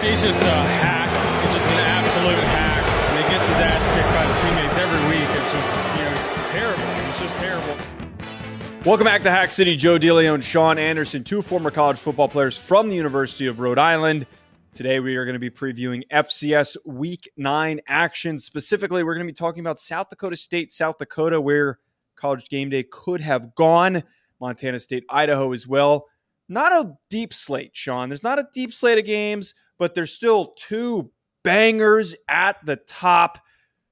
He's just a hack, He's just an absolute hack. And he gets his ass kicked by his teammates every week. It's just, you know, it's terrible. It's just terrible. Welcome back to Hack City. Joe DeLeone Sean Anderson, two former college football players from the University of Rhode Island. Today, we are going to be previewing FCS Week 9 action. Specifically, we're going to be talking about South Dakota State, South Dakota, where college game day could have gone, Montana State, Idaho as well. Not a deep slate, Sean. There's not a deep slate of games, but there's still two bangers at the top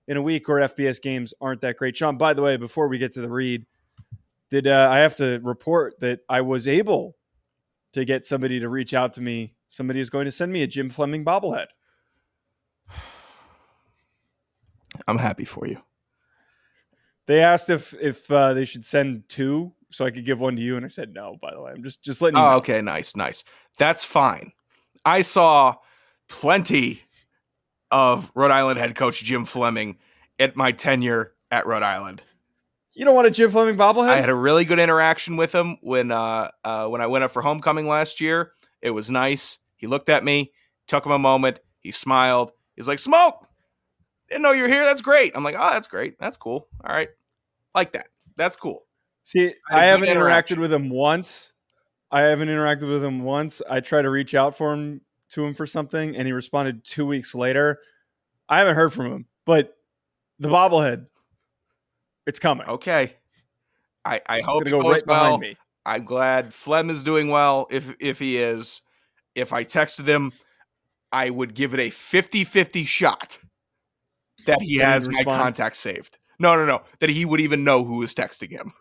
in a week where FBS games aren't that great. Sean, by the way, before we get to the read, did uh, I have to report that I was able to get somebody to reach out to me? Somebody is going to send me a Jim Fleming bobblehead. I'm happy for you. They asked if if uh, they should send two so I could give one to you, and I said no. By the way, I'm just just letting. you Oh, know. okay, nice, nice. That's fine. I saw plenty of Rhode Island head coach Jim Fleming at my tenure at Rhode Island. You don't want a Jim Fleming bobblehead? I had a really good interaction with him when uh, uh, when I went up for homecoming last year. It was nice. He looked at me, took him a moment. He smiled. He's like, "Smoke, didn't know you're here. That's great." I'm like, "Oh, that's great. That's cool. All right, like that. That's cool." See, I I, haven't interacted with him once. I haven't interacted with him once. I tried to reach out for him to him for something, and he responded two weeks later. I haven't heard from him, but the bobblehead, it's coming. Okay. I, I it's hope gonna it go goes right well. behind me. I'm glad Flem is doing well. If if he is, if I texted him, I would give it a 50-50 shot that he has my respond? contact saved. No, no, no. That he would even know who was texting him.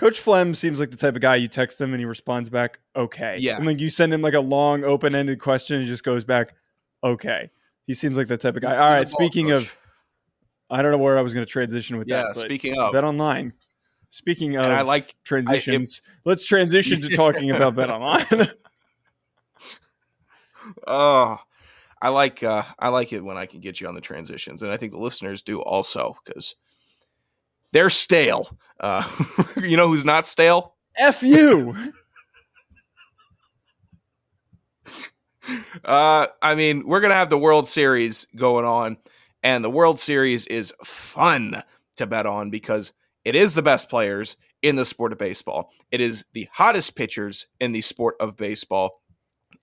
Coach Flem seems like the type of guy you text him and he responds back, "Okay." Yeah. and like you send him like a long open-ended question, and he just goes back, "Okay." He seems like that type of guy. All right. Speaking coach. of, I don't know where I was going to transition with Yeah, that. but speaking of. Bet Online. Speaking of I like- transitions, let's transition to talking about Bet Online. Oh, I like uh I like it when I can get you on the transitions, and I think the listeners do also because they're stale. Uh, you know who's not stale? F you. Uh, I mean, we're gonna have the World Series going on, and the World Series is fun to bet on because it is the best players in the sport of baseball. It is the hottest pitchers in the sport of baseball.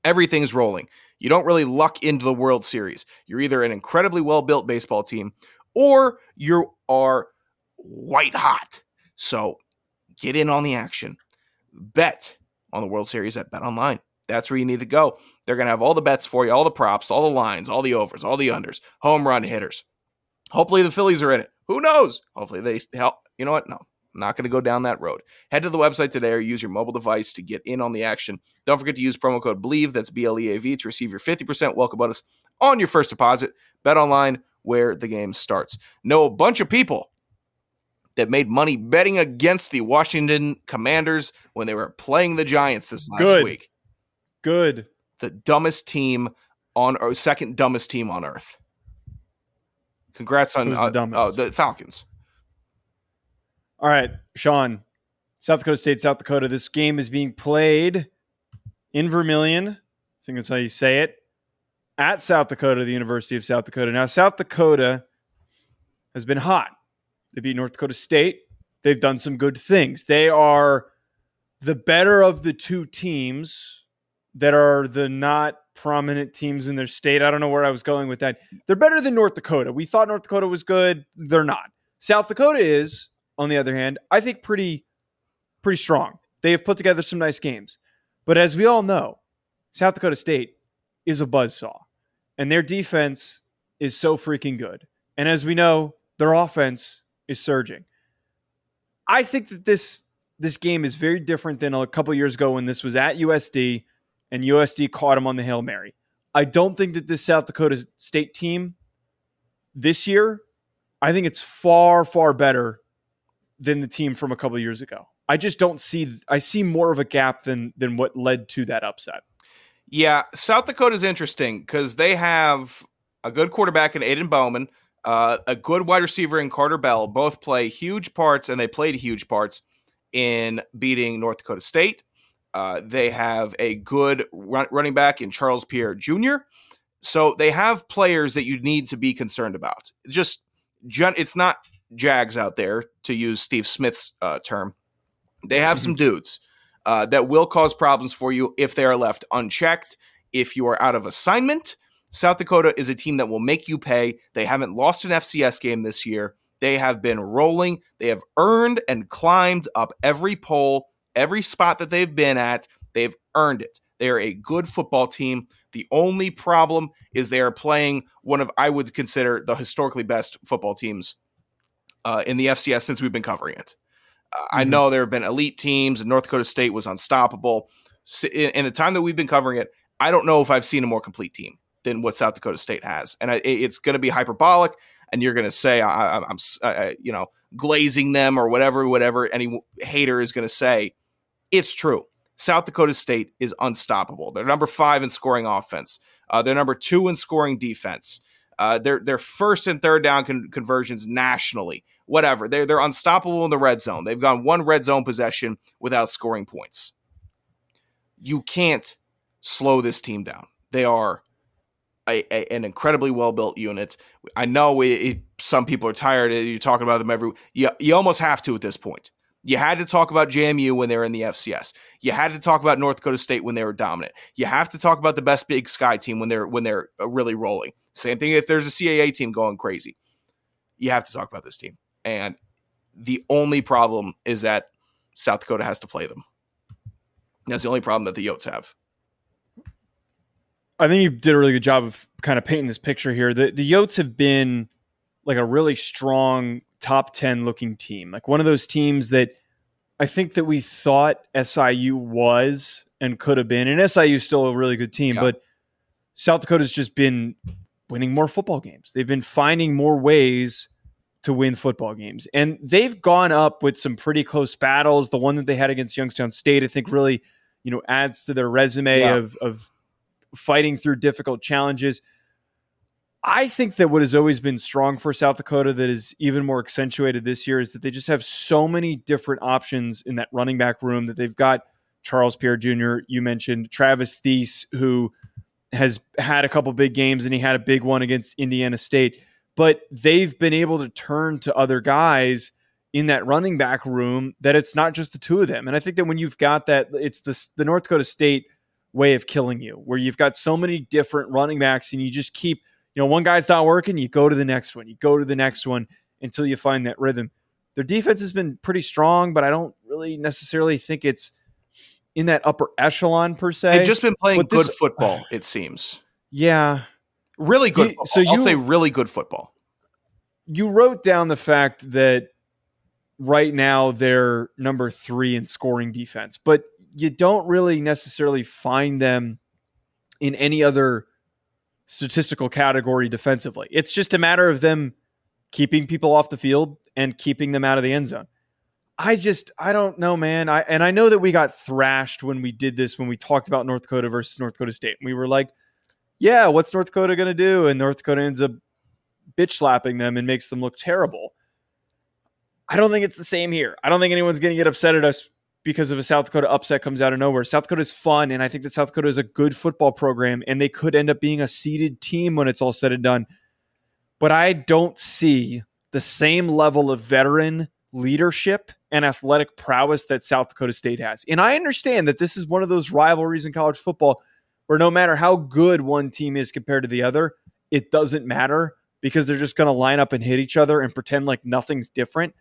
Everything's rolling. You don't really luck into the World Series. You're either an incredibly well built baseball team or you are white hot. So get in on the action. Bet on the World Series at Bet Online. That's where you need to go. They're going to have all the bets for you, all the props, all the lines, all the overs, all the unders, home run hitters. Hopefully the Phillies are in it. Who knows? Hopefully they help. You know what? No, I'm not going to go down that road. Head to the website today or use your mobile device to get in on the action. Don't forget to use promo code BLEAV, that's B L E A V, to receive your 50% welcome bonus on your first deposit. Bet online where the game starts. Know a bunch of people that made money betting against the Washington Commanders when they were playing the Giants this last Good. week. Good. The dumbest team on or second dumbest team on earth. Congrats on Who's the uh, dumbest? oh, the Falcons. All right, Sean. South Dakota State, South Dakota. This game is being played in Vermillion. I think that's how you say it. At South Dakota, the University of South Dakota. Now, South Dakota has been hot. They beat North Dakota State. They've done some good things. They are the better of the two teams that are the not prominent teams in their state. I don't know where I was going with that. They're better than North Dakota. We thought North Dakota was good. They're not. South Dakota is, on the other hand, I think pretty pretty strong. They have put together some nice games. But as we all know, South Dakota State is a buzzsaw. And their defense is so freaking good. And as we know, their offense is surging. I think that this this game is very different than a couple years ago when this was at USD and USD caught him on the Hail Mary. I don't think that this South Dakota State team this year, I think it's far, far better than the team from a couple years ago. I just don't see I see more of a gap than than what led to that upset. Yeah, South Dakota's interesting because they have a good quarterback in Aidan Bormann, uh, a good wide receiver in Carter Bell. Both play huge parts, and they played huge parts in beating North Dakota State. Uh, they have a good run- running back in Charles Pierre Jr. So they have players that you need to be concerned about. Just it's not Jags out there, to use Steve Smith's uh, term. They have some dudes uh, that will cause problems for you if they are left unchecked. If you are out of assignment, South Dakota is a team that will make you pay. They haven't lost an FCS game this year. They have been rolling. They have earned and climbed up every poll, every spot that they've been at. They've earned it. They are a good football team. The only problem is they are playing one of, I would consider, the historically best football teams uh, in the FCS since we've been covering it. Uh, mm-hmm. I know there have been elite teams, and North Dakota State was unstoppable. In, in, the time that we've been covering it, I don't know if I've seen a more complete team than what South Dakota State has. And I, it's going to be hyperbolic, and you're going to say I, am you know glazing them or whatever, whatever any hater is going to say. It's true. South Dakota State is unstoppable. They're number five in scoring offense. Uh, they're number two in scoring defense. Uh, they're they're first and third down con- conversions nationally. Whatever. They're they're unstoppable in the red zone. They've gone one red zone possession without scoring points. You can't slow this team down. They are a, a, an incredibly well built unit. I know it, it, some people are tired. You're talking about them every. You, you almost have to at this point. You had to talk about JMU when they were in the FCS. You had to talk about North Dakota State when they were dominant. You have to talk about the best Big Sky team when they're when they're uh, really rolling. Same thing if there's a CAA team going crazy. You have to talk about this team. And the only problem is that South Dakota has to play them. That's the only problem that the Yotes have. I think you did a really good job of kind of painting this picture here. The the Yotes have been like a really strong top 10 looking team. Like one of those teams that I think that we thought SIU was and could have been. And SIU is still a really good team, yeah. but South Dakota's just been winning more football games. They've been finding more ways to win football games. And they've gone up with some pretty close battles. The one that they had against Youngstown State, I think really, you know, adds to their resume yeah. of of fighting through difficult challenges. I think that what has always been strong for South Dakota that is even more accentuated this year is that they just have so many different options in that running back room that they've got Charles Pierre Jr., you mentioned Travis Theis, who has had a couple big games and he had a big one against Indiana State, but they've been able to turn to other guys in that running back room that it's not just the two of them. And I think that when you've got that, it's the, the North Dakota State way of killing you, where you've got so many different running backs and you just keep, you know, one guy's not working, you go to the next one, you go to the next one until you find that rhythm. Their defense has been pretty strong, but I don't really necessarily think it's in that upper echelon per se. They've just been playing but good this, football, it seems. Yeah. Really good. You, so you, I'll say really good football. You wrote down the fact that right now they're number three in scoring defense, but you don't really necessarily find them in any other statistical category defensively. It's just a matter of them keeping people off the field and keeping them out of the end zone. I just I don't know, man. I and I know that we got thrashed when we did this when we talked about North Dakota versus North Dakota State. We were like, yeah, what's North Dakota going to do? And North Dakota ends up bitch slapping them and makes them look terrible. I don't think it's the same here. I don't think anyone's going to get upset at us because of a South Dakota upset comes out of nowhere. South Dakota is fun, and I think that South Dakota is a good football program, and they could end up being a seeded team when it's all said and done. But I don't see the same level of veteran leadership and athletic prowess that South Dakota State has. And I understand that this is one of those rivalries in college football where no matter how good one team is compared to the other, it doesn't matter because they're just going to line up and hit each other and pretend like nothing's different.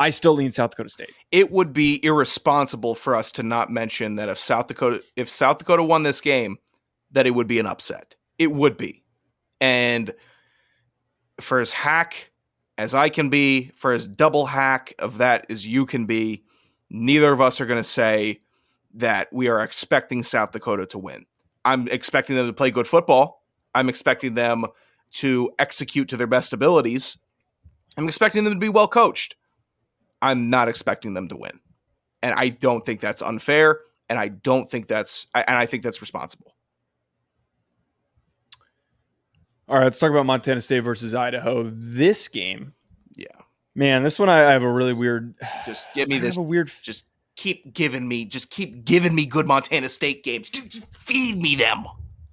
I still lean South Dakota State. It would be irresponsible for us to not mention that if South Dakota if South Dakota won this game, that it would be an upset. It would be. And for as hack as I can be, for as double hack of that as you can be, neither of us are going to say that we are expecting South Dakota to win. I'm expecting them to play good football. I'm expecting them to execute to their best abilities. I'm expecting them to be well coached. I'm not expecting them to win. And I don't think that's unfair. And I don't think that's, and I think that's responsible. All right, let's talk about Montana State versus Idaho. This game, yeah, man, this one I, I have a really weird. Just give me this. a weird. Just keep giving me, just keep giving me good Montana State games. Just, just feed me them.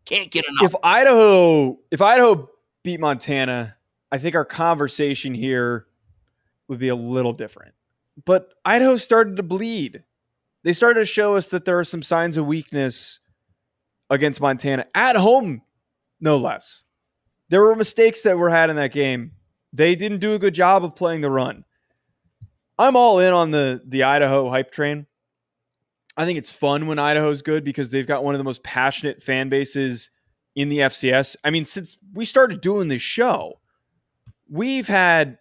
Can't get enough. If Idaho, if Idaho beat Montana, I think our conversation here would be a little different. But Idaho started to bleed. They started to show us that there are some signs of weakness against Montana at home, no less. There were mistakes that were had in that game. They didn't do a good job of playing the run. I'm all in on the the Idaho hype train. I think it's fun when Idaho's good because they've got one of the most passionate fan bases in the FCS. I mean, since we started doing this show, we've had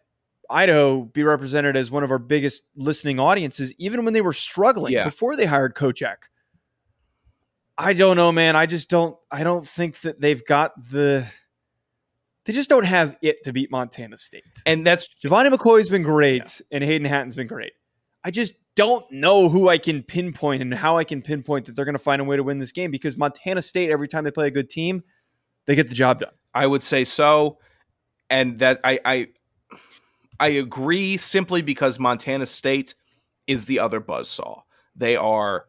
Idaho be represented as one of our biggest listening audiences, even when they were struggling Yeah. before they hired Coach Eck. I don't know, man. I just don't. I don't think that they've got the. They just don't have it to beat Montana State. and that's Gevani McCoy's been great, and Hayden Hatten's been great. I just don't know who I can pinpoint and how I can pinpoint that they're going to find a way to win this game because Montana State, every time they play a good team, they get the job done. I would say so, and that I I I agree simply because Montana State is the other buzzsaw. They are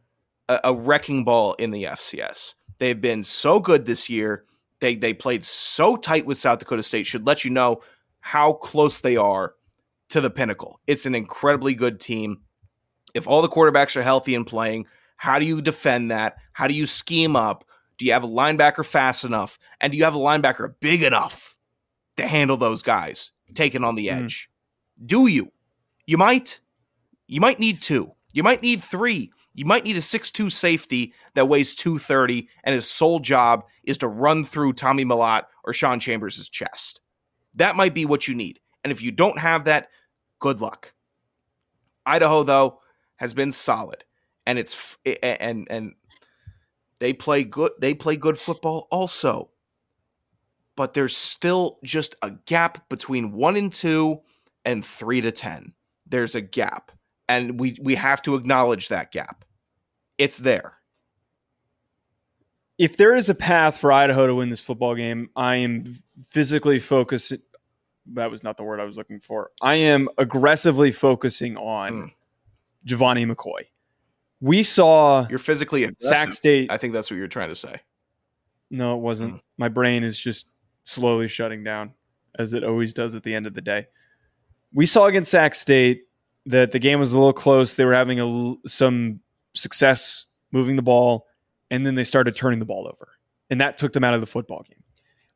a, a wrecking ball in the FCS. They've been so good this year. They they played so tight with South Dakota State. Should let you know how close they are to the pinnacle. It's an incredibly good team. If all the quarterbacks are healthy and playing, how do you defend that? How do you scheme up? Do you have a linebacker fast enough? And do you have a linebacker big enough to handle those guys taking on the Mm. edge? Do you? You might. You might need two. You might need three. You might need a 6'2 safety that weighs 230 and his sole job is to run through Tommy Mellott or Sean Chambers' chest. That might be what you need. And if you don't have that, good luck. Idaho, though, has been solid. And it's and and they play good they play good football also. But there's still just a gap between 1 and 2 and 3 to 10. There's a gap and we we have to acknowledge that gap. It's there. If there is a path for Idaho to win this football game, I am physically focused. That was not the word I was looking for. I am aggressively focusing on Mm. Gevani McCoy. We saw You're physically Sac. State. I think that's what you're trying to say. No, it wasn't. Mm. My brain is just slowly shutting down, as it always does at the end of the day. We saw against Sac State that the game was a little close. They were having a, some success moving the ball, and then they started turning the ball over, and that took them out of the football game.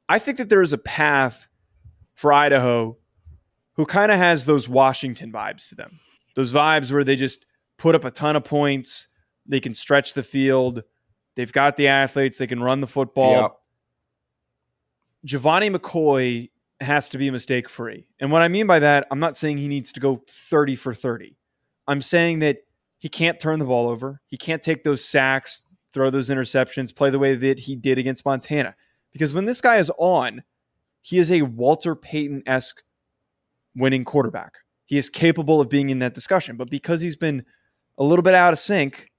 I think that there is a path for Idaho who kind of has those Washington vibes to them. Those vibes where they just put up a ton of points, they can stretch the field, they've got the athletes, they can run the football. Yep. Gevani McCoy has to be mistake free. And what I mean by that, I'm not saying he needs to go 30 for 30. I'm saying that he can't turn the ball over. He can't take those sacks, throw those interceptions, play the way that he did against Montana. Because when this guy is on, he is a Walter Payton esque winning quarterback. He is capable of being in that discussion. But because he's been a little bit out of sync,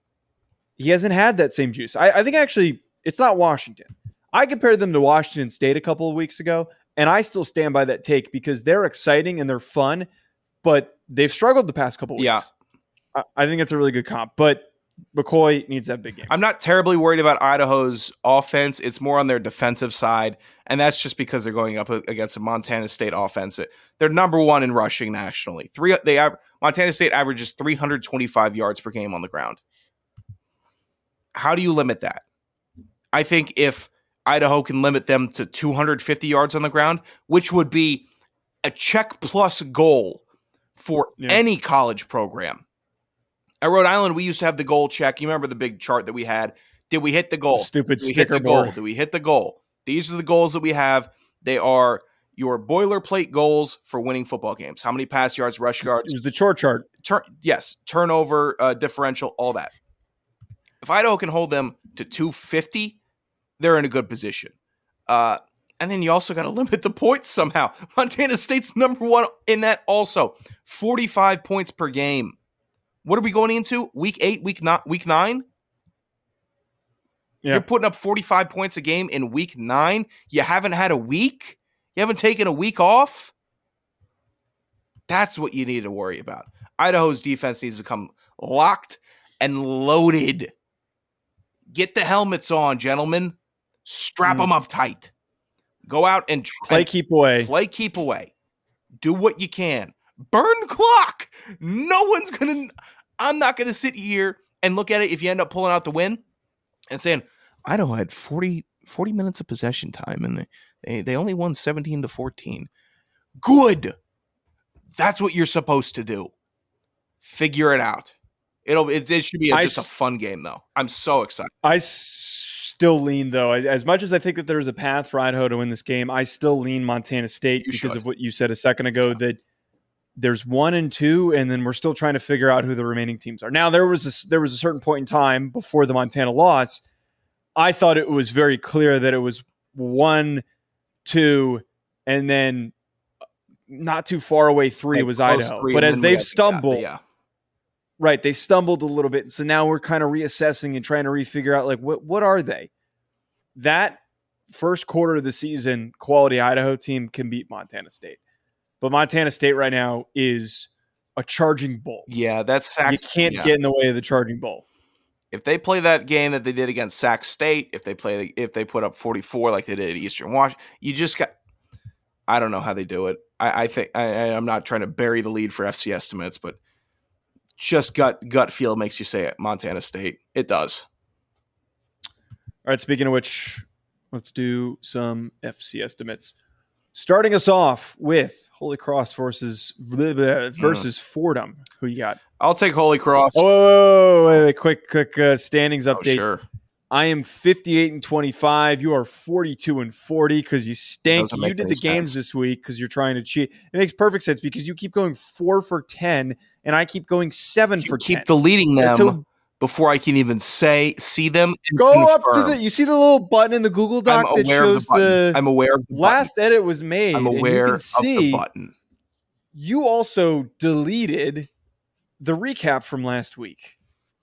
he hasn't had that same juice. I, I think actually it's not Washington. I compared them to Washington State a couple of weeks ago, and I still stand by that take because they're exciting and they're fun, but they've struggled the past couple weeks. Yeah. I, I think it's a really good comp, but McCoy needs that big game. I'm not terribly worried about Idaho's offense. It's more on their defensive side, and that's just because they're going up against a Montana State offense. They're number one in rushing nationally. Three they Montana State averages 325 yards per game on the ground. How do you limit that? I think if Idaho can limit them to 250 yards on the ground, which would be a check plus goal for Yeah. any college program. At Rhode Island, we used to have the goal check. You remember the big chart that we had? Did we hit the goal? Stupid Do we hit sticker the goal? Did we hit the goal? These are the goals that we have. They are your boilerplate goals for winning football games. How many pass yards, rush It yards, was the chore chart. turn yes, turnover uh, differential, all that. If Idaho can hold them to 250, they're in a good position. Uh, and then you also got to limit the points somehow. Montana State's number one in that also. 45 points per game. What are we going into? Week eight, week not week nine? Yeah. You're putting up 45 points a game in week nine. You haven't had a week? You haven't taken a week off? That's what you need to worry about. Idaho's defense needs to come locked and loaded. Get the helmets on, gentlemen. Strap Mm. them up tight. Go out and Play keep away. play keep away. Do what you can. Burn clock. No one's gonna. I'm not gonna sit here and look at it if you end up pulling out the win and saying, Idaho had 40, 40 minutes of possession time and they, they, they only won 17 to 14. Good. That's what you're supposed to do. Figure it out. It'll it, it should be a, just a fun game though. I'm so excited. I s- still lean though. As much as I think that there's a path for Idaho to win this game, I still lean Montana State You because should. of what you said a second ago. That there's one and two, and then we're still trying to figure out who the remaining teams are. Now there was a, there was a certain point in time before the Montana loss. I thought it was very clear that it was one, two, and then uh, not too far away three Like was Idaho. But as they've yeah, stumbled, yeah. Right, they stumbled a little bit, so now we're kind of reassessing and trying to refigure out like what what are they? That first quarter of the season, quality Idaho team can beat Montana State, but Montana State right now is a charging bull. Yeah, that's Sac- you can't yeah. get in the way of the charging bull. if they play that game that they did against Sac State, if they play if they put up 44 like they did at Eastern Wash, you just got I don't know how they do it. I, I think I, I- I'm not trying to bury the lead for FC estimates, but just gut gut feel makes you say it. Montana State. It does. All right, speaking of which, let's do some FC estimates. Starting us off with Holy Cross versus versus Fordham. Who you got? I'll take Holy Cross. Oh, wait, wait, wait, quick, quick uh, standings Oh, update. sure. I am 58 and 25. You are 42 and 40 because you stink. Doesn't You did the games this week because you're trying to cheat. It makes perfect sense because you keep going four for 10 and I keep going seven You for keep 10. deleting them so before I can even say see them. go up to the, you see the little button in the Google Doc that shows the the, I'm aware of the last edit was made. I'm and aware you can of the see button. you also deleted the recap from last week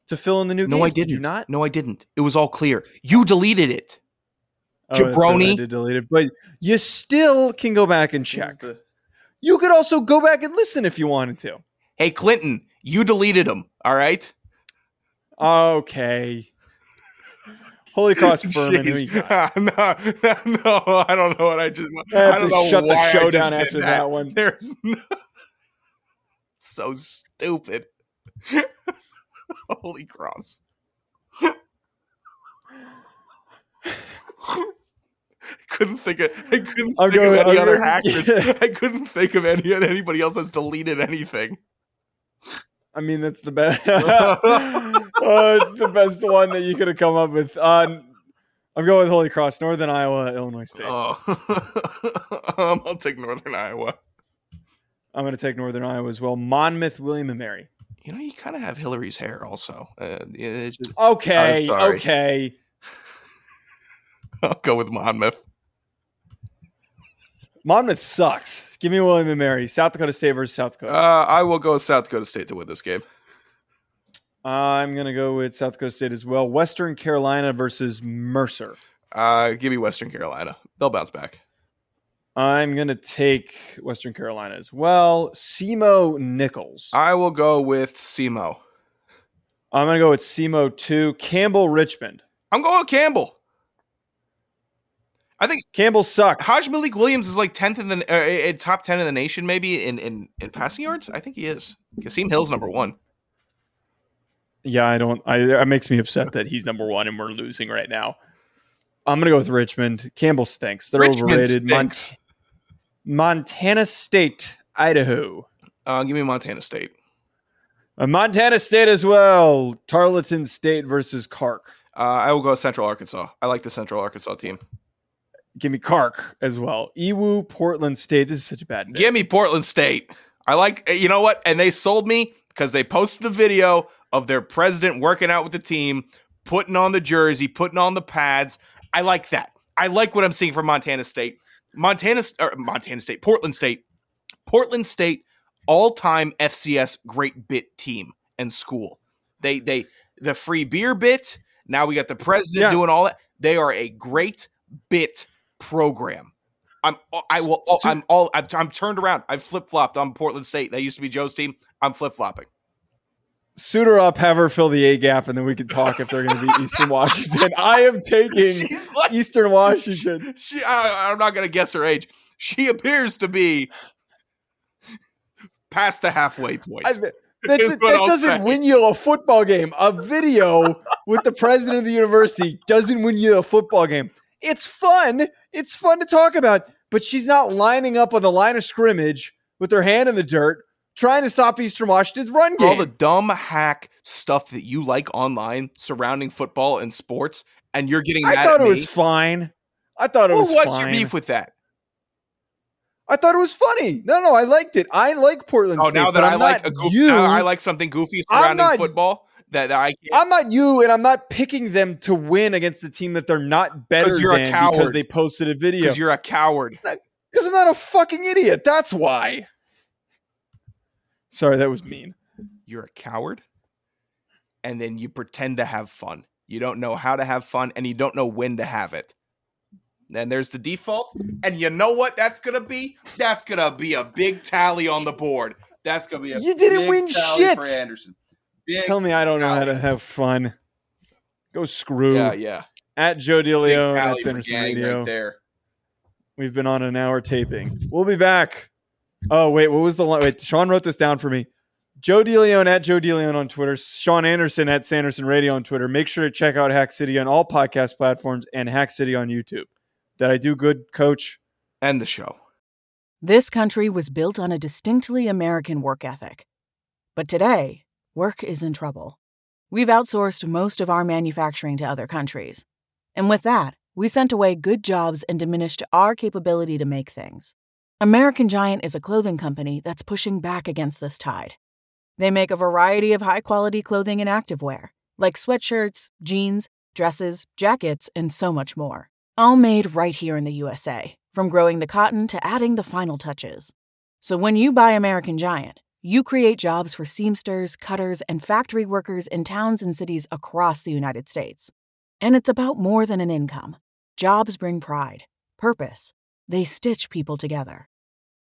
to fill in the new No, games. I Did didn't. you not? No, I didn't. It was all clear. You deleted it. Oh, right, Jabroni. did delete it, but you still can go back and check. The- You could also go back and listen if you wanted to. Hey, Clinton, you deleted them. All right. Okay. Holy Cross Furman, who you got? Jeez. no, no, I don't know what I just. I have I don't to know shut the show down did after that one. There's no, so stupid. Holy cross. I couldn't think of I couldn't I'll think of any I'll other go- hackers. yeah. I couldn't think of any anybody else has deleted anything. I mean, that's the best. oh, it's the best one that you could have come up with. Uh, I'm going with Holy Cross, Northern Iowa, Illinois State. Oh, um, I'll take Northern Iowa. I'm going to take Northern Iowa as well. Monmouth, William and Mary. You know, you kind of have Hillary's hair, also. Uh, it's just- Okay, okay. I'll go with Monmouth. Monmouth sucks. Give me William and Mary. South Dakota State versus South Dakota. Uh, I will go with South Dakota State to win this game. I'm going to go with South Dakota State as well. Western Carolina versus Mercer. Uh, give me Western Carolina. They'll bounce back. I'm going to take Western Carolina as well. Semo Nichols. I will go with SEMO. I'm going to go with Semo 2. Campbell Richmond. I'm going with Campbell. I think Campbell sucks. Hajj-Malik Williams is like tenth in the uh, top ten in the nation, maybe in in in passing yards. I think he is. Kasim Hill's number one. yeah, I don't. I that makes me upset that he's number one and we're losing right now. I'm gonna go with Richmond. Campbell stinks. They're Richmond overrated. Mon- Montana State, Idaho. Uh, give me Montana State. Uh, Montana State as well. Tarleton State versus Kark. Uh, I will go Central Arkansas. I like the Central Arkansas team. Give me Kark as well. Ewu, Portland State. This is such a bad name. Give me Portland State. I like, eh, you know what? And they sold me because they posted a video of their president working out with the team, putting on the jersey, putting on the pads. I like that. I like what I'm seeing from Montana State. Montana, or Montana State, Portland State, Portland State, all-time FCS great bit team and school. They they the free beer bit. Now we got the president Yeah. doing all that. They are a great bit program. I'm I will I'm all I'm, I'm turned around. I've flip flopped on Portland State. That used to be Joe's team. I'm flip flopping. Suit her up, have her fill the A gap, and then we can talk if they're going to beat Eastern Washington. I am taking like, Eastern Washington. she, I, I'm not going to guess her age. She appears to be past the halfway point. I, that, that, that doesn't say. win you a football game. A video with the president of the university doesn't win you a football game. It's fun. It's fun to talk about, but she's not lining up on the line of scrimmage with her hand in the dirt trying to stop Eastern Washington's run game. All the dumb hack stuff that you like online surrounding football and sports, and you're getting mad I thought it was fine. I thought it Well, was what's fine. your beef with that? I thought it was funny. No, no, I liked it. I like Portland Oh, State. now that I like a goofy, you. I like something goofy surrounding not- football. That, that I can't. I'm not you, and I'm not picking them to win against a team that they're not better you're a than because they posted a video. because you're a coward. Because I'm not a fucking idiot. That's why. Sorry, that was mean. You're a coward, and then you pretend to have fun. You don't know how to have fun, and you don't know when to have it. Then there's the default, and you know what that's gonna be? That's gonna be a big tally on the board. That's gonna be a You didn't big win tally shit. for Anderson. Big, Tell me I don't know how to have fun. Go screw. yeah, yeah. At Joe Big DeLeone at tally for Sanderson gang Radio. right there. We've been on an hour taping. We'll be back. Oh, wait, what was the line? Wait, Sean wrote this down for me. Joe DeLeone at Joe DeLeone on Twitter. Sean Anderson at Sanderson Radio on Twitter. Make sure to check out Hack City on all podcast platforms and Hack City on YouTube. Did I do good, coach? End the show. This country was built on a distinctly American work ethic. But today, work is in trouble. We've outsourced most of our manufacturing to other countries. And with that, we sent away good jobs and diminished our capability to make things. American Giant is a clothing company that's pushing back against this tide. They make a variety of high quality clothing and activewear, like sweatshirts, jeans, dresses, jackets, and so much more. All made right here in the USA, from growing the cotton to adding the final touches. So when you buy American Giant, you create jobs for seamsters, cutters, and factory workers in towns and cities across the United States. And it's about more than an income. Jobs bring pride, purpose. They stitch people together.